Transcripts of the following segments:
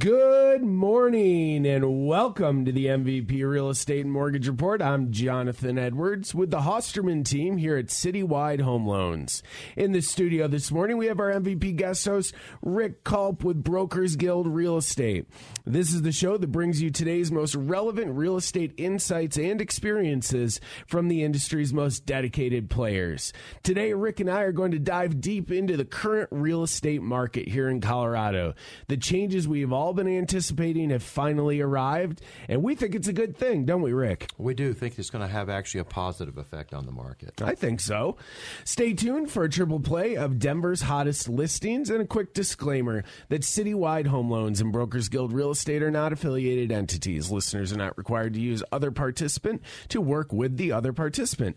Good morning and welcome to the MVP Real Estate and Mortgage Report. I'm Jonathan Edwards with the Hosterman team here at Citywide Home Loans. In the studio this morning, we have our MVP guest host, Rick Culp with Brokers Guild Real Estate. This is the show that brings you today's most relevant real estate insights and experiences from the industry's most dedicated players. Today, Rick and I are going to dive deep into the current real estate market here in Colorado, the changes we have all been anticipating have finally arrived, and we think it's a good thing, don't we, Rick? We do think it's going to have actually a positive effect on the market. I think so. Stay tuned for a triple play of Denver's hottest listings and a quick disclaimer that Citywide Home Loans and Brokers Guild Real Estate are not affiliated entities. Listeners are not required to use other participant to work with the other participant.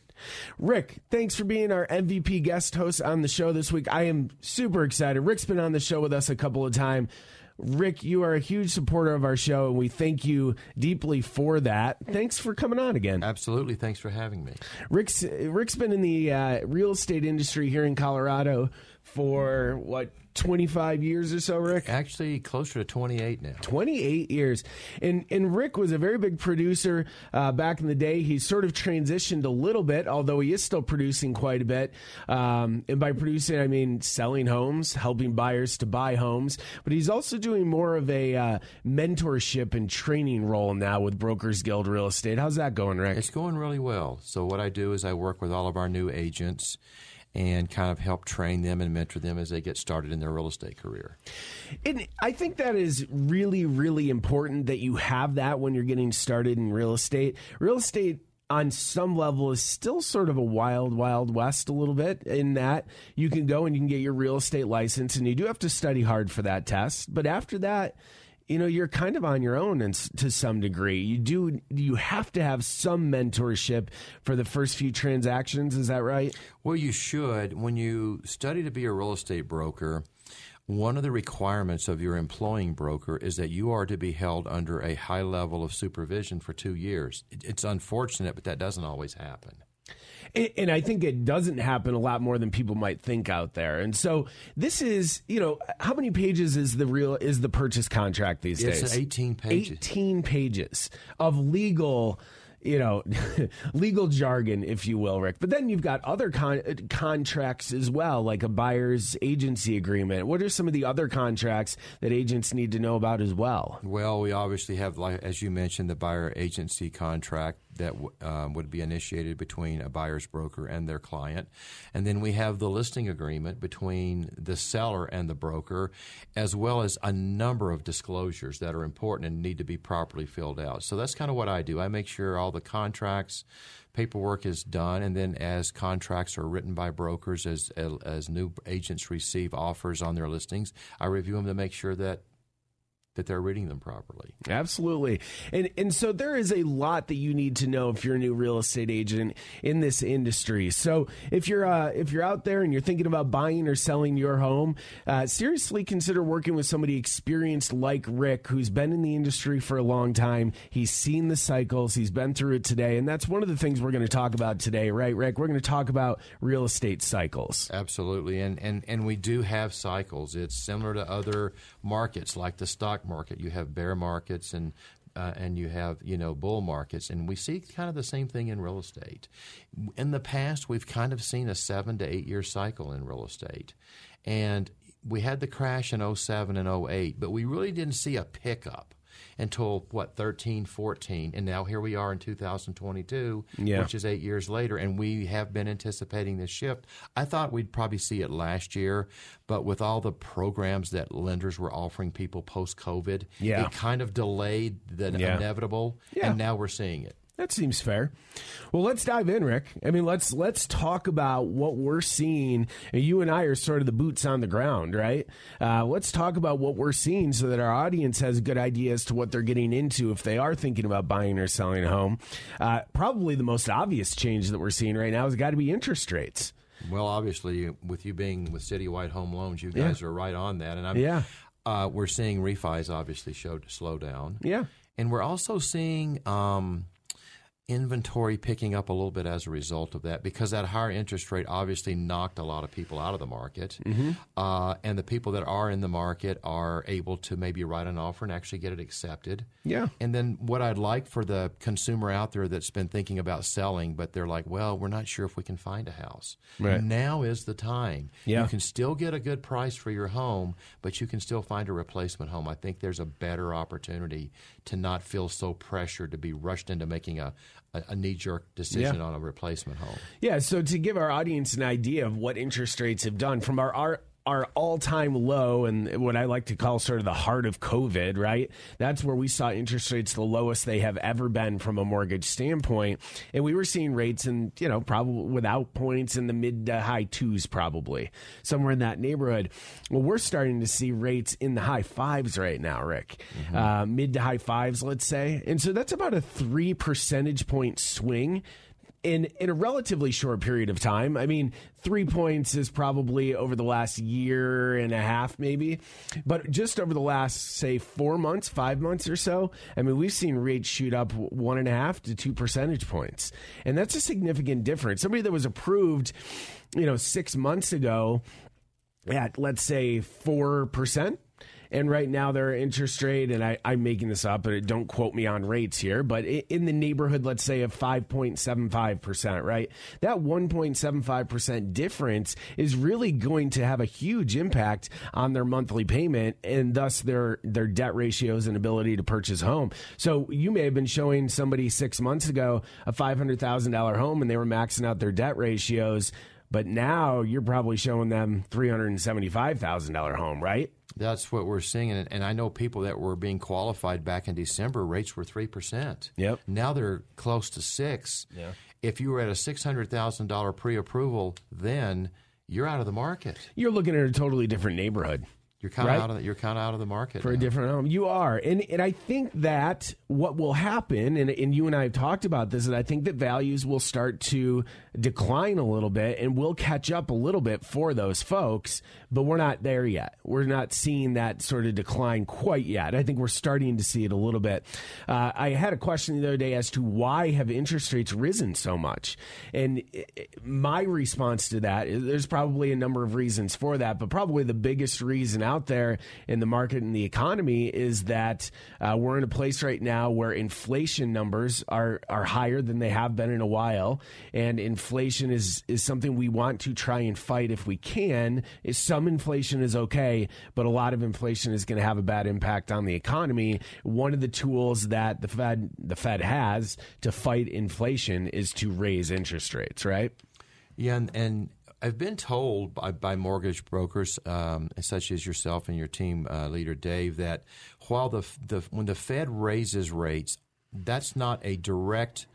Rick, thanks for being our MVP guest host on the show this week. I am super excited. Rick's been on the show with us a couple of times. Rick, you are a huge supporter of our show, and we thank you deeply for that. Thanks for coming on again. Absolutely. Thanks for having me. Rick's Rick's been in the uh, real estate industry here in Colorado for what 25 years or so, Rick? Actually, closer to 28 now. 28 years. And and Rick was a very big producer uh, back in the day. He's sort of transitioned a little bit, although he is still producing quite a bit. Um, and by producing, I mean selling homes, helping buyers to buy homes. But he's also doing more of a uh, mentorship and training role now with Brokers Guild Real Estate. How's that going, Rick? It's going really well. So, what I do is I work with all of our new agents and kind of help train them and mentor them as they get started in their real estate career. And I think that is really, really important that you have that when you're getting started in real estate. Real estate on some level is still sort of a wild, wild west a little bit in that you can go and you can get your real estate license and you do have to study hard for that test. But after that, you know you're kind of on your own and to some degree. You do you have to have some mentorship for the first few transactions is that right? Well you should. When you study to be a real estate broker one of the requirements of your employing broker is that you are to be held under a high level of supervision for two years. It's unfortunate but that doesn't always happen and I think it doesn't happen a lot more than people might think out there. And so this is, you know, how many pages is the real is the purchase contract these it's days? It's 18 pages. 18 pages of legal you know, legal jargon, if you will, Rick. But then you've got other con- contracts as well, like a buyer's agency agreement. What are some of the other contracts that agents need to know about as well? Well, we obviously have, as you mentioned, the buyer agency contract that um, would be initiated between a buyer's broker and their client. And then we have the listing agreement between the seller and the broker, as well as a number of disclosures that are important and need to be properly filled out. So that's kind of what I do. I make sure all the contracts, paperwork is done, and then as contracts are written by brokers, as, as new agents receive offers on their listings, I review them to make sure that that they're reading them properly. Absolutely. And and so there is a lot that you need to know if you're a new real estate agent in this industry. So if you're uh, if you're out there and you're thinking about buying or selling your home, uh, seriously consider working with somebody experienced like Rick who's been in the industry for a long time. He's seen the cycles, he's been through it today, and that's one of the things we're going to talk about today, right Rick? We're going to talk about real estate cycles. Absolutely. And and and we do have cycles. It's similar to other markets like the stock market. You have bear markets and uh, and you have you know bull markets, and we see kind of the same thing in real estate. In the past, we've kind of seen a seven to eight year cycle in real estate, and we had the crash in 07 and 08, but we really didn't see a pickup until what 13 14 and now here we are in 2022 yeah. which is 8 years later and we have been anticipating this shift i thought we'd probably see it last year but with all the programs that lenders were offering people post covid yeah. it kind of delayed the yeah. inevitable and now we're seeing it that seems fair. Well, let's dive in, Rick. I mean, let's let's talk about what we're seeing. You and I are sort of the boots on the ground, right? Uh, let's talk about what we're seeing so that our audience has a good idea as to what they're getting into if they are thinking about buying or selling a home. Uh, probably the most obvious change that we're seeing right now has got to be interest rates. Well, obviously, with you being with Citywide Home Loans, you guys yeah. are right on that, and I'm, yeah, uh, we're seeing refis obviously show to slow down. Yeah, and we're also seeing. Um, inventory picking up a little bit as a result of that because that higher interest rate obviously knocked a lot of people out of the market. Mm-hmm. Uh, and the people that are in the market are able to maybe write an offer and actually get it accepted. Yeah. And then what I'd like for the consumer out there that's been thinking about selling, but they're like, well, we're not sure if we can find a house. Right. Now is the time. Yeah. You can still get a good price for your home, but you can still find a replacement home. I think there's a better opportunity to not feel so pressured to be rushed into making a, a, a knee jerk decision Yeah. on a replacement home. Yeah, so to give our audience an idea of what interest rates have done from our our our all-time low and what I like to call sort of the heart of COVID, right? That's where we saw interest rates the lowest they have ever been from a mortgage standpoint, and we were seeing rates in you know probably without points in the mid to high twos, probably somewhere in that neighborhood. Well, we're starting to see rates in the high fives right now, Rick, uh, mid to high fives, let's say, and so that's about a three percentage point swing in in a relatively short period of time. I mean, three points is probably over the last year and a half, maybe, but just over the last say four months, five months or so. I mean, we've seen rates shoot up one and a half to two percentage points, and that's a significant difference. Somebody that was approved, you know, six months ago at let's say four percent. And right now, their interest rate, and I, I'm making this up, but don't quote me on rates here, but in the neighborhood, let's say, of 5.75%, right? That 1.75% difference is really going to have a huge impact on their monthly payment and thus their, their debt ratios and ability to purchase home. So you may have been showing somebody six months ago a $500,000 home and they were maxing out their debt ratios. But now you're probably showing them $375,000 home, right? That's what we're seeing, and, and I know people that were being qualified back in December. Rates were three percent. Yep. Now they're close to six. Yeah. If you were at a six hundred thousand dollar pre-approval, then you're out of the market. You're looking at a totally different neighborhood. You're kind of Right. out of the, you're kind of out of the market for a different home. You are. And and I think that what will happen, and, and you and I have talked about this, is I think that values will start to decline a little bit and we'll catch up a little bit for those folks, but we're not there yet. We're not seeing that sort of decline quite yet. I think we're starting to see it a little bit. Uh, I had a question the other day as to why have interest rates risen so much? And i- i- my response to that is there's probably a number of reasons for that, but probably the biggest reason out there in the market and the economy is that uh, we're in a place right now where inflation numbers are are higher than they have been in a while, and inflation is is something we want to try and fight if we can. Is some inflation is okay, but a lot of inflation is going to have a bad impact on the economy. One of the tools that the Fed the Fed has to fight inflation is to raise interest rates, right? Yeah, and, and I've been told by, by mortgage brokers, um, such as yourself and your team uh, leader Dave, that while the the when the Fed raises rates, that's not a direct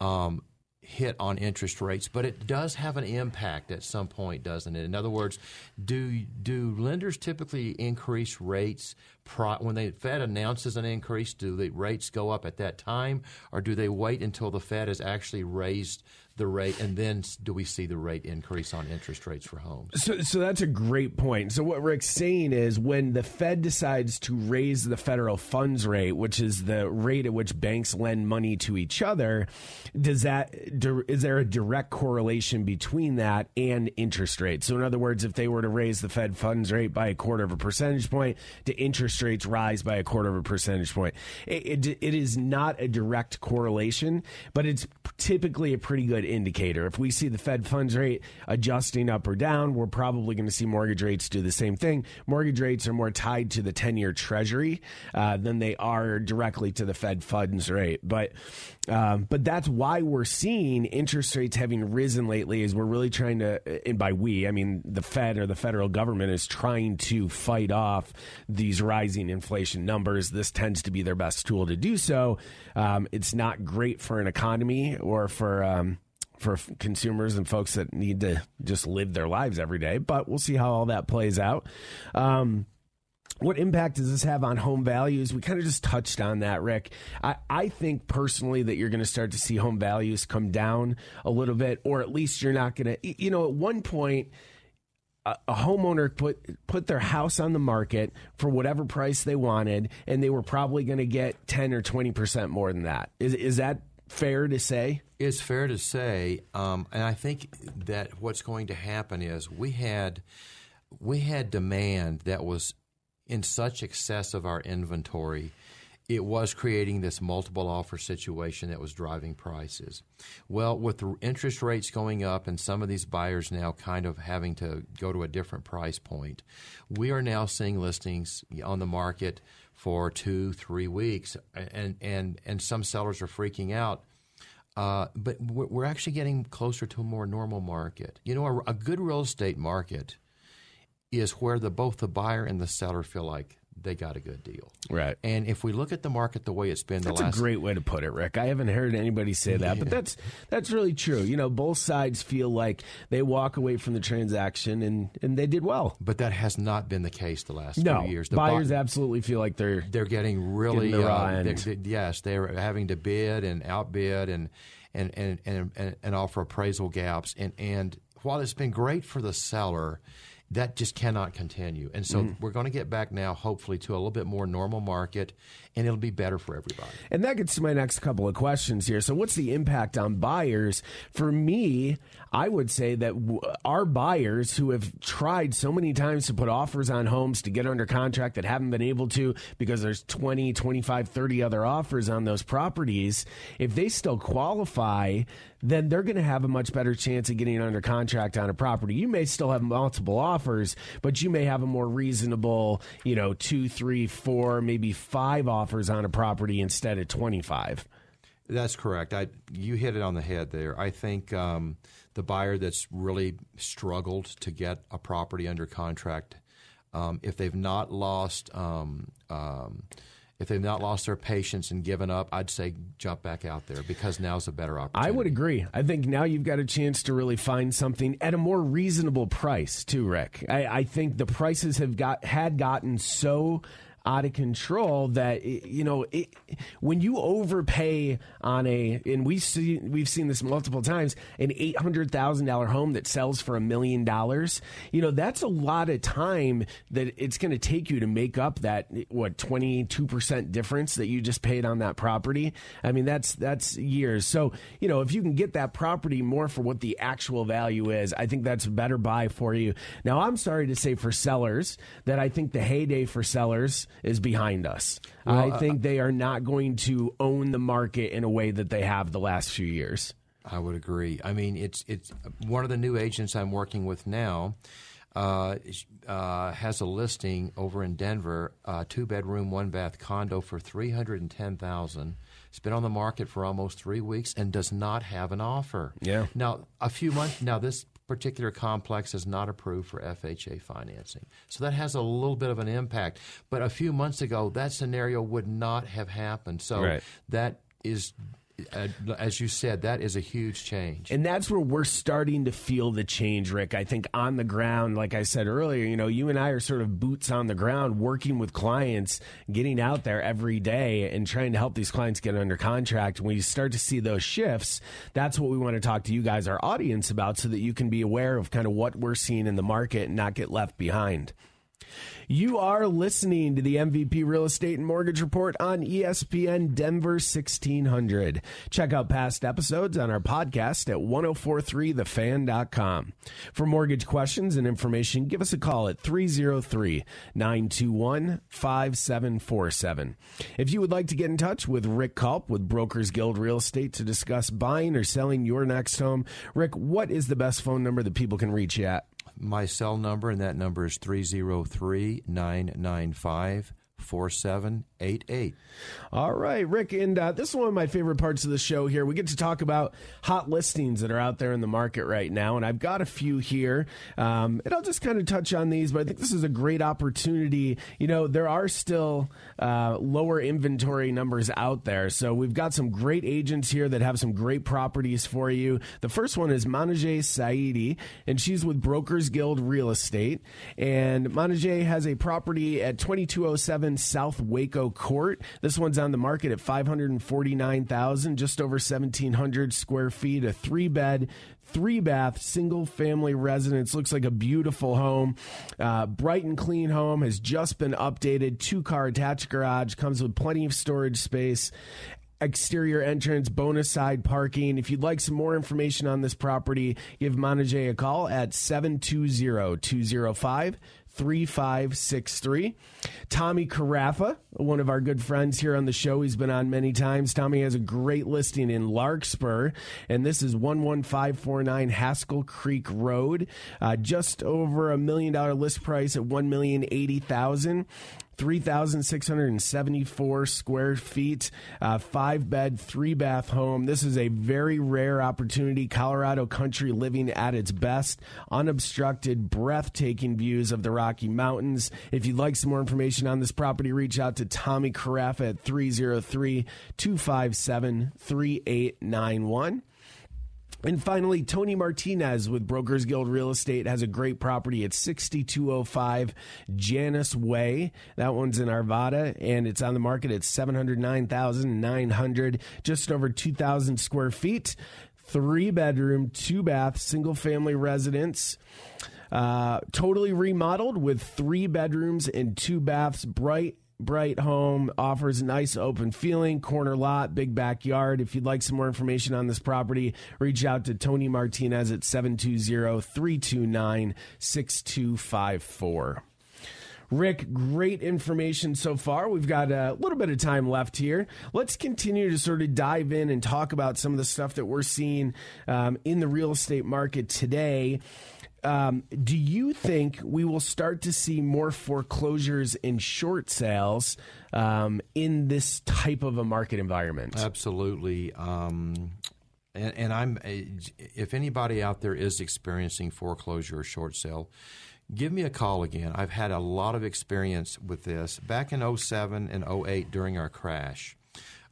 um, hit on interest rates, but it does have an impact at some point, doesn't it? In other words, do do lenders typically increase rates pri- when the Fed announces an increase? Do the rates go up at that time, or do they wait until the Fed has actually raised the rate, and then do we see the rate increase on interest rates for homes? So, so that's a great point. So what Rick's saying is when the Fed decides to raise the federal funds rate, which is the rate at which banks lend money to each other, does that is there a direct correlation between that and interest rates? So in other words, if they were to raise the Fed funds rate by a quarter of a percentage point, do interest rates rise by a quarter of a percentage point? It, it, it is not a direct correlation, but it's typically a pretty good indicator. If we see the Fed funds rate adjusting up or down, we're probably going to see mortgage rates do the same thing. Mortgage rates are more tied to the 10 year treasury uh, than they are directly to the Fed funds rate. But um, but that's why we're seeing interest rates having risen lately. Is we're really trying to, and by we, I mean the Fed or the federal government is trying to fight off these rising inflation numbers. This tends to be their best tool to do so. Um, it's not great for an economy or for um, for f- consumers and folks that need to just live their lives every day. But we'll see how all that plays out. Um, what impact does this have on home values? We kind of just touched on that, Rick. I, I think personally that you're going to start to see home values come down a little bit, or at least you're not going to, you know, at one point, a a homeowner put put their house on the market for whatever price they wanted, and they were probably going to get ten or twenty percent more than that. Is is that fair to say? It's fair to say, um, and I think that what's going to happen is we had we had demand that was in such excess of our inventory it was creating this multiple offer situation that was driving prices. Well, with the interest rates going up and some of these buyers now kind of having to go to a different price point, we are now seeing listings on the market for two, three weeks, and and and some sellers are freaking out. Uh, but we're actually getting closer to a more normal market. You know, a, a good real estate market is where the both the buyer and the seller feel like they got a good deal. Right. And if we look at the market the way it's been that's the last a great way to put it, Rick. I haven't heard anybody say that, but that's that's really true. You know, both sides feel like they walk away from the transaction and and they did well. But that has not been the case the last no, few years. The buyers bu- absolutely feel like they're they're getting really getting the uh, they, they, yes, they're having to bid and outbid and and and and, and, and offer appraisal gaps and and while it's been great for the seller that just cannot continue. And so mm. we're going to get back now, hopefully, to a little bit more normal market, and it'll be better for everybody. And that gets to my next couple of questions here. So, what's the impact on buyers? For me, I would say that our buyers who have tried so many times to put offers on homes to get under contract that haven't been able to because there's 20, 25, 30 other offers on those properties, if they still qualify, then they're going to have a much better chance of getting under contract on a property. You may still have multiple offers, but you may have a more reasonable, you know, two, three, four, maybe five offers on a property instead of 25. That's correct. I, you hit it on the head there. I think um, the buyer that's really struggled to get a property under contract, um, if they've not lost um, um if they've not lost their patience and given up, I'd say jump back out there because now's a better opportunity. I would agree. I think now you've got a chance to really find something at a more reasonable price too, Rick. I, I think the prices have got had gotten so out of control that you know it, when you overpay on a and we see we've seen this multiple times an eight hundred thousand dollar home that sells for a million dollars you know that's a lot of time that it's going to take you to make up that what twenty two percent difference that you just paid on that property. I mean that's that's years. So you know if you can get that property more for what the actual value is I think that's a better buy for you. Now I'm sorry to say for sellers that I think the heyday for sellers is behind us. Well, I uh, think uh, they are not going to own the market in a way that they have the last few years. I would agree. I mean, it's it's one of the new agents I'm working with now. Uh, uh, has a listing over in Denver, uh, two bedroom, one bath condo for three hundred and ten thousand. It's been on the market for almost three weeks and does not have an offer. Yeah. Now a few months. Now this particular complex is not approved for FHA financing. So that has a little bit of an impact. But a few months ago, that scenario would not have happened. So right. that is Uh, as you said, that is a huge change. And that's where we're starting to feel the change, Rick. I think on the ground, like I said earlier, you know, you and I are sort of boots on the ground working with clients, getting out there every day and trying to help these clients get under contract. When you start to see those shifts, that's what we want to talk to you guys, our audience, about so that you can be aware of kind of what we're seeing in the market and not get left behind. You are listening to the MVP Real Estate and Mortgage Report on ESPN Denver 1600. Check out past episodes on our podcast at 1043thefan.com. For mortgage questions and information, give us a call at 303 921 5747. If you would like to get in touch with Rick Culp with Brokers Guild Real Estate to discuss buying or selling your next home, Rick, what is the best phone number that people can reach you at? My cell number, and that number is 303 995 4788. All right, Rick. And uh, this is one of my favorite parts of the show here. We get to talk about hot listings that are out there in the market right now. And I've got a few here. Um, and I'll just kind of touch on these, but I think this is a great opportunity. You know, there are still uh, lower inventory numbers out there. So we've got some great agents here that have some great properties for you. The first one is Manajay Saidi, and she's with Brokers Guild Real Estate. And Manajay has a property at 2207 South Waco Court. This one's on the market at 549,000, just over 1700 square feet, a 3-bed, three bath single family residence looks like a beautiful home uh, bright and clean home has just been updated two car attached garage comes with plenty of storage space exterior entrance, bonus side parking. If you'd like some more information on this property, give Montague a call at 720 205 3563. Tommy Carafa, one of our good friends here on the show, he's been on many times. Tommy has a great listing in Larkspur, and this is 11549 Haskell Creek Road, uh, just over a million dollar list price at 1,080,000. 3,674 square feet, uh, five bed, three bath home. This is a very rare opportunity. Colorado country living at its best. Unobstructed, breathtaking views of the Rocky Mountains. If you'd like some more information on this property, reach out to Tommy Carafa at 303 257 3891. And finally, Tony Martinez with Brokers Guild Real Estate has a great property at 6205 Janus Way. That one's in Arvada, and it's on the market at 709,900, just over 2,000 square feet. Three bedroom, two bath, single family residence. Uh, totally remodeled with three bedrooms and two baths, bright bright home offers a nice open feeling corner lot big backyard if you'd like some more information on this property reach out to tony martinez at 720-329-6254 Rick, great information so far. We've got a little bit of time left here. Let's continue to sort of dive in and talk about some of the stuff that we're seeing um, in the real estate market today. Um, do you think we will start to see more foreclosures and short sales um, in this type of a market environment? Absolutely. Um, and, and, I'm, if anybody out there is experiencing foreclosure or short sale, give me a call again. I've had a lot of experience with this. Back in 07 and 08 during our crash,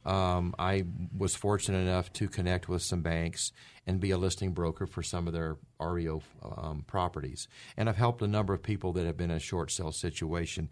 um, I was fortunate enough to connect with some banks and be a listing broker for some of their REO um, properties. And I've helped a number of people that have been in a short sale situation.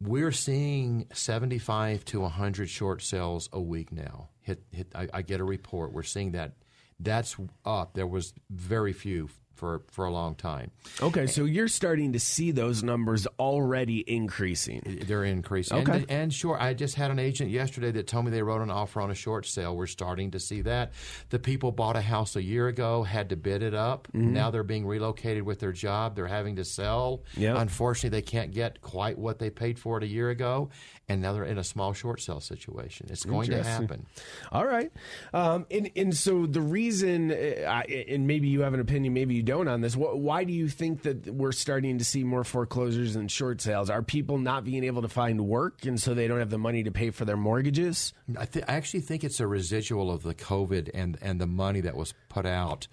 We're seeing 75 to 100 short sales a week now. Hit, hit, I, I get a report. We're seeing that. That's up. There was very few for for a long time. Okay, so you're starting to see those numbers already increasing. They're increasing. Okay. And, and, sure, I just had an agent yesterday that told me they wrote an offer on a short sale. We're starting to see that. The people bought a house a year ago, had to bid it up. Mm-hmm. Now they're being relocated with their job. They're having to sell. Yep. Unfortunately, they can't get quite what they paid for it a year ago, and now they're in a small short sale situation. It's going to happen. All right. Um, and, and so the reason, uh, and maybe you have an opinion, maybe you don't on this. Why do you think that we're starting to see more foreclosures and short sales? Are people not being able to find work, and so they don't have the money to pay for their mortgages? I, th- I actually think it's a residual of the COVID and and the money that was put out.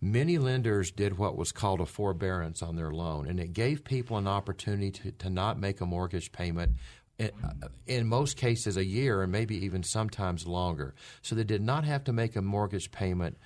Many lenders did what was called a forbearance on their loan, and it gave people an opportunity to, to not make a mortgage payment eh, in most cases a year and maybe even sometimes longer. So they did not have to make a mortgage payment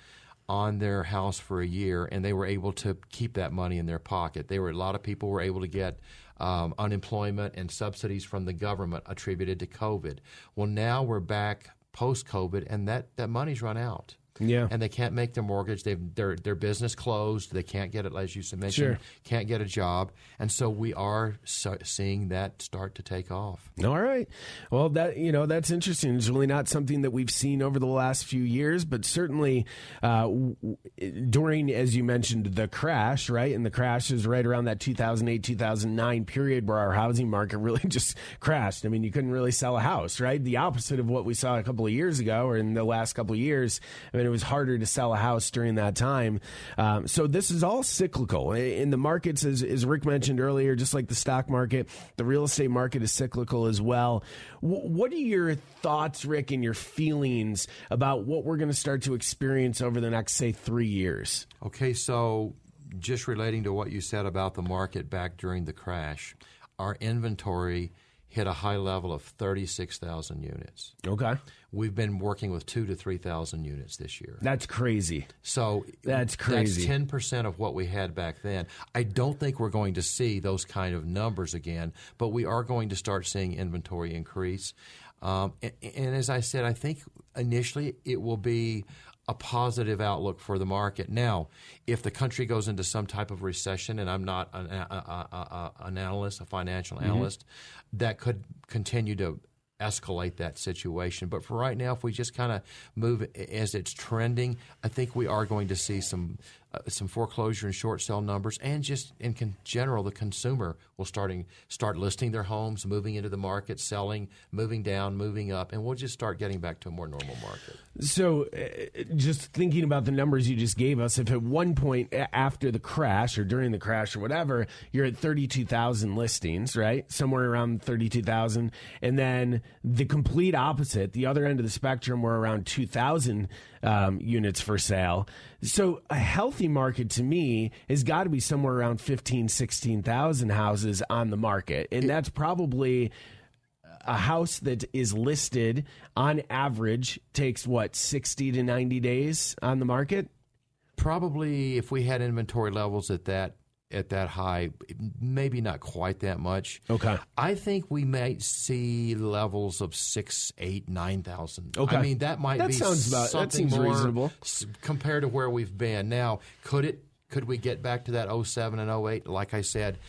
on their house for a year and they were able to keep that money in their pocket. They were a lot of people were able to get um, unemployment and subsidies from the government attributed to COVID. Well, now we're back post COVID and that, that money's run out. Yeah. And they can't make their mortgage. They've their their business closed. They can't get it, as you mentioned, sure. can't get a job. And so we are seeing that start to take off. All right. Well, that you know that's interesting. It's really not something that we've seen over the last few years, but certainly uh, during, as you mentioned, the crash, right? And the crash is right around that 2008 2009 period where our housing market really just crashed. I mean, you couldn't really sell a house, right? The opposite of what we saw a couple of years ago or in the last couple of years. I mean, it was harder to sell a house during that time. Um, so this is all cyclical. In the markets, as, as, Rick mentioned earlier, just like the stock market, the real estate market is cyclical as well. W- what are your thoughts, Rick, and your feelings about what we're going to start to experience over the next, say, three years? Okay, so just relating to what you said about the market back during the crash, our inventory hit a high level of 36,000 units. Okay. We've been working with 2 to 3,000 units this year. That's crazy. So That's crazy. That's 10% of what we had back then. I don't think we're going to see those kind of numbers again, but we are going to start seeing inventory increase. Um, and, and as I said, I think initially it will be a positive outlook for the market. Now, if the country goes into some type of recession, and I'm not an, a, a, a, an analyst, a financial mm-hmm. analyst, that could continue to escalate that situation. But for right now, if we just kind of move as it's trending, I think we are going to see some uh, some foreclosure and short sale numbers, and just in con- general, the consumer will starting start listing their homes, moving into the market, selling, moving down, moving up, and we'll just start getting back to a more normal market. So, uh, just thinking about the numbers you just gave us, if at one point after the crash or during the crash or whatever, you're at 32,000 listings, right? Somewhere around 32,000. And then the complete opposite, the other end of the spectrum, were around 2,000 um, units for sale. So a healthy market to me has got to be somewhere around 15, 16,000 houses on the market. And that's probably a house that is listed on average takes what 60 to 90 days on the market probably if we had inventory levels at that at that high, maybe not quite that much. Okay. I think we might see levels of six, eight, nine thousand. Okay. I mean that might that be sounds about, something that seems more reasonable compared to where we've been. Now, could it? Could we get back to that 07 and 08? Like I said,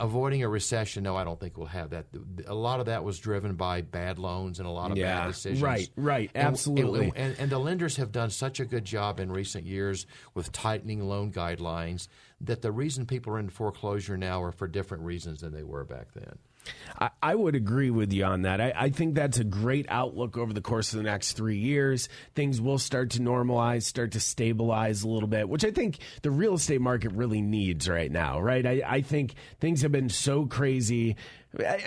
avoiding a recession, no, I don't think we'll have that. A lot of that was driven by bad loans and a lot of yeah, bad decisions. Right, right, absolutely. And, and, and, the lenders have done such a good job in recent years with tightening loan guidelines that the reason people are in foreclosure now are for different reasons than they were back then. I, would agree with you on that. I, I, think that's a great outlook over the course of the next three years. Things will start to normalize, start to stabilize a little bit, which I think the real estate market really needs right now, right? I, I think things have been so crazy.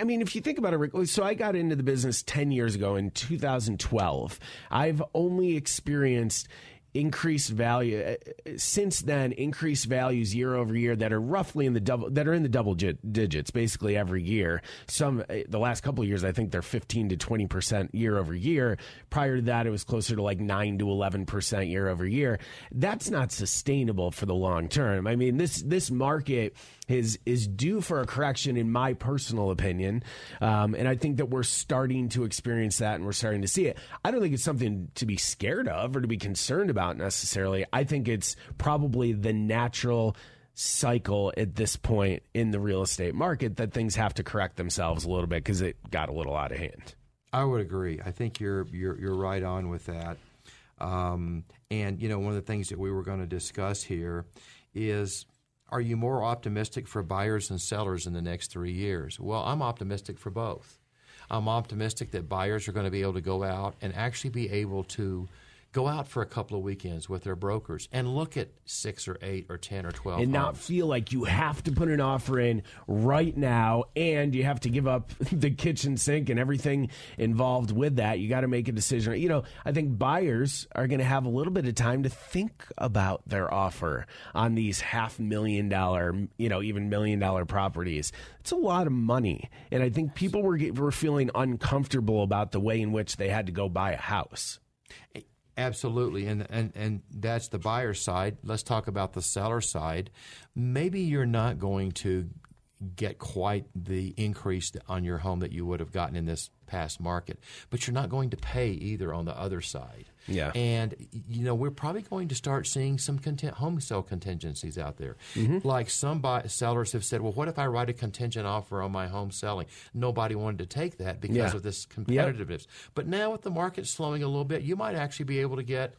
I mean, if you think about it, so I got into the business 10 years ago in 2012. I've only experienced increased value uh, since then increased values year over year that are roughly in the double that are in the double digits basically every year. Some uh, the last couple of years i think they're 15 to 20 percent year over year. Prior to that it was closer to like 9 to 11 percent year over year. That's not sustainable for the long term. I mean this this market is is due for a correction, in my personal opinion. Um, and I think that we're starting to experience that, and we're starting to see it. I don't think it's something to be scared of or to be concerned about necessarily. I think it's probably the natural cycle at this point in the real estate market that things have to correct themselves a little bit because it got a little out of hand. I would agree. I think you're you're you're right on with that. Um, and you know, one of the things that we were going to discuss here is are you more optimistic for buyers and sellers in the next three years? Well, I'm optimistic for both. I'm optimistic that buyers are going to be able to go out and actually be able to go out for a couple of weekends with their brokers and look at six or eight or ten or twelve and homes. not feel like you have to put an offer in right now and you have to give up the kitchen sink and everything involved with that. You got to make a decision. You know i think buyers are going to have a little bit of time to think about their offer on these half million dollar you know even million dollar properties. It's a lot of money and i think people were were feeling uncomfortable about the way in which they had to go buy a house eh, Absolutely, and and and that's the buyer side. Let's talk about the seller side. Maybe you're not going to get quite the increase on your home that you would have gotten in this past market, but you're not going to pay either on the other side. Yeah. And, you know, we're probably going to start seeing some content, home sale contingencies out there. Mm-hmm. Like some buy, sellers have said, well, what if I write a contingent offer on my home selling? Nobody wanted to take that because yeah. of this competitiveness. Yep. But now with the market slowing a little bit, you might actually be able to get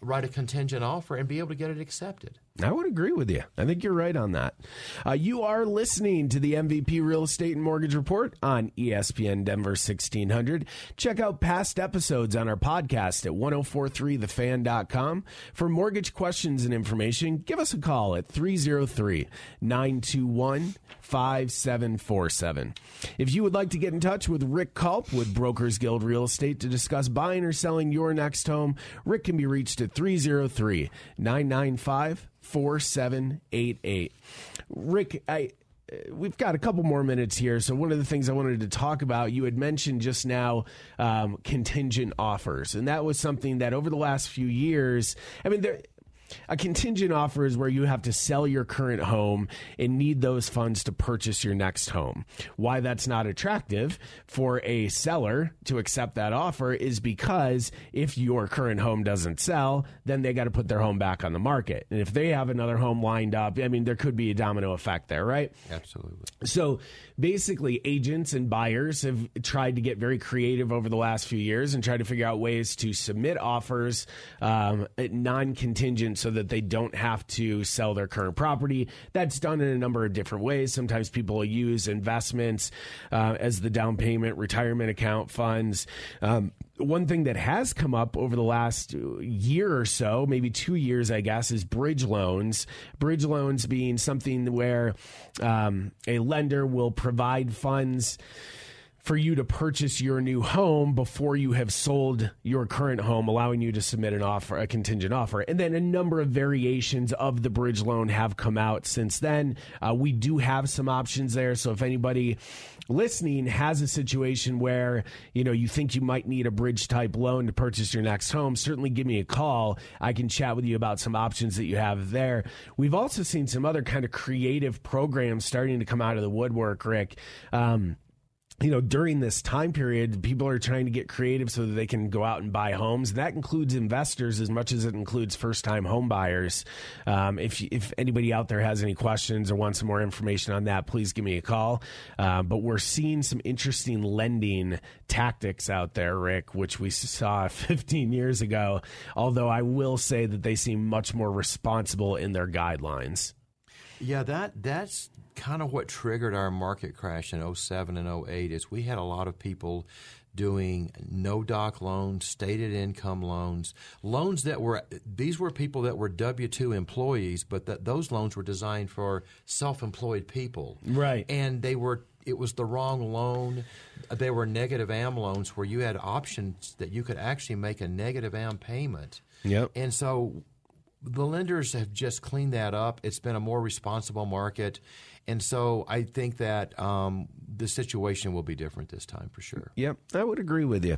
write a contingent offer and be able to get it accepted. I would agree with you. I think you're right on that. Uh, you are listening to the MVP Real Estate and Mortgage Report on ESPN Denver 1600. Check out past episodes on our podcast at 1043thefan.com. For mortgage questions and information, give us a call at 303 921 5747. If you would like to get in touch with Rick Culp with Brokers Guild Real Estate to discuss buying or selling your next home, Rick can be reached at 303 995 4788. Rick, I we've got a couple more minutes here. So one of the things I wanted to talk about, you had mentioned just now um, contingent offers, and that was something that over the last few years, I mean, there a contingent offer is where you have to sell your current home and need those funds to purchase your next home. Why that's not attractive for a seller to accept that offer is because if your current home doesn't sell, then they got to put their home back on the market. And if they have another home lined up, I mean, there could be a domino effect there, right? Absolutely. So basically, agents and buyers have tried to get very creative over the last few years and try to figure out ways to submit offers um, non contingent so that they don't have to sell their current property. That's done in a number of different ways. Sometimes people use investments uh, as the down payment, retirement account funds. Um, one thing that has come up over the last year or so, maybe two years, I guess, is bridge loans. Bridge loans being something where um, a lender will provide funds for you to purchase your new home before you have sold your current home, allowing you to submit an offer, a contingent offer. And then a number of variations of the bridge loan have come out since then. Uh, we do have some options there. So if anybody listening has a situation where, you know, you think you might need a bridge type loan to purchase your next home, certainly give me a call. I can chat with you about some options that you have there. We've also seen some other kind of creative programs starting to come out of the woodwork, Rick. Um, you know, during this time period, people are trying to get creative so that they can go out and buy homes. That includes investors as much as it includes first time home buyers. Um, if, if anybody out there has any questions or wants some more information on that, please give me a call. Uh, but we're seeing some interesting lending tactics out there, Rick, which we saw 15 years ago. Although I will say that they seem much more responsible in their guidelines. Yeah, that that's kind of what triggered our market crash in 07 and 08 is we had a lot of people doing no doc loans, stated income loans, loans that were these were people that were W two employees, but that those loans were designed for self employed people, right? And they were it was the wrong loan. They were negative AM loans where you had options that you could actually make a negative AM payment. Yep. And so the lenders have just cleaned that up. It's been a more responsible market. And so I think that um, the situation will be different this time for sure. Yep, I would agree with you.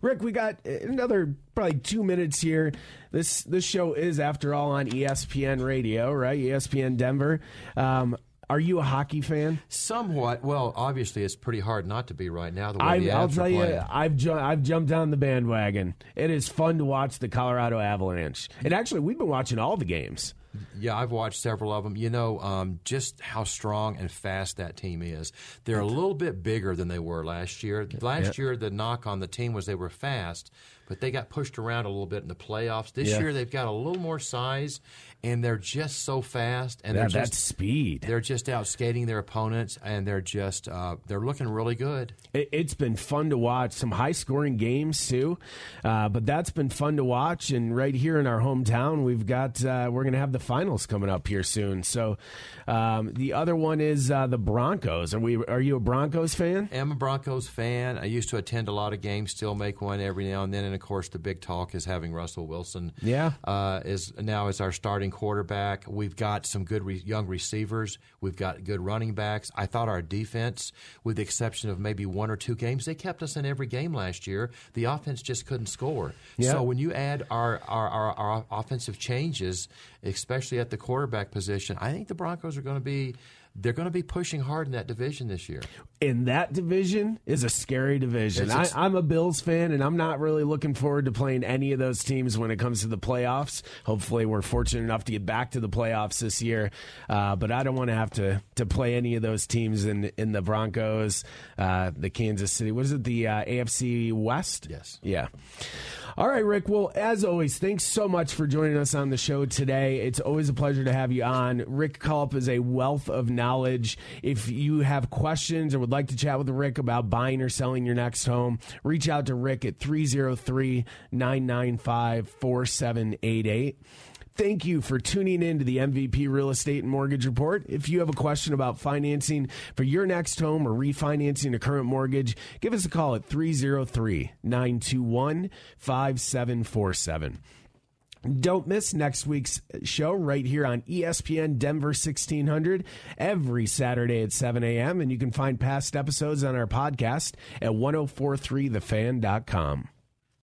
Rick, we got another probably two minutes here. This this show is, after all, on ESPN Radio, right? ESPN Denver. Um, are you a hockey fan? Somewhat. Well, obviously, it's pretty hard not to be right now. The way I, the I'll tell you. I've ju- I've jumped on the bandwagon. It is fun to watch the Colorado Avalanche, and actually, we've been watching all the games. Yeah, I've watched several of them. You know, um, just how strong and fast that team is. They're a little bit bigger than they were last year. Last year, the knock on the team was they were fast, but they got pushed around a little bit in the playoffs. This Yeah. year, they've got a little more size, and they're just so fast, and That, they're that's just speed. they're just out skating their opponents, and they're just uh, they're looking really good. It, it's been fun to watch. Some high scoring games too, uh, but that's been fun to watch. And right here in our hometown, we've got uh, we're going to have the finals coming up here soon. So um, the other one is uh, the Broncos. Are we? Are you a Broncos fan? I'm a Broncos fan. I used to attend a lot of games, still make one every now and then. And of course, the big talk is having Russell Wilson. Yeah. uh, is now is our starting quarterback. We've got some good re- young receivers. We've got good running backs. I thought our defense, with the exception of maybe one or two games, they kept us in every game last year. The offense just couldn't score. Yeah. So when you add our, our, our, our offensive changes, especially at the quarterback position, I think the Broncos are going to be. They're going to be pushing hard in that division this year. And that division is a scary division. I, I'm a Bills fan, and I'm not really looking forward to playing any of those teams when it comes to the playoffs. Hopefully, we're fortunate enough to get back to the playoffs this year, uh, but I don't want to have to to play any of those teams in in the Broncos, uh, the Kansas City. What is it? The uh, AFC West. Yes. Yeah. All right, Rick. Well, as always, thanks so much for joining us on the show today. It's always a pleasure to have you on. Rick Culp is a wealth of knowledge. If you have questions or would like to chat with Rick about buying or selling your next home, reach out to Rick at 303 995 4788. Thank you for tuning in to the MVP Real Estate and Mortgage Report. If you have a question about financing for your next home or refinancing a current mortgage, give us a call at 303 921 5747. Don't miss next week's show right here on ESPN Denver 1600 every Saturday at 7 a.m. And you can find past episodes on our podcast at 1043thefan.com.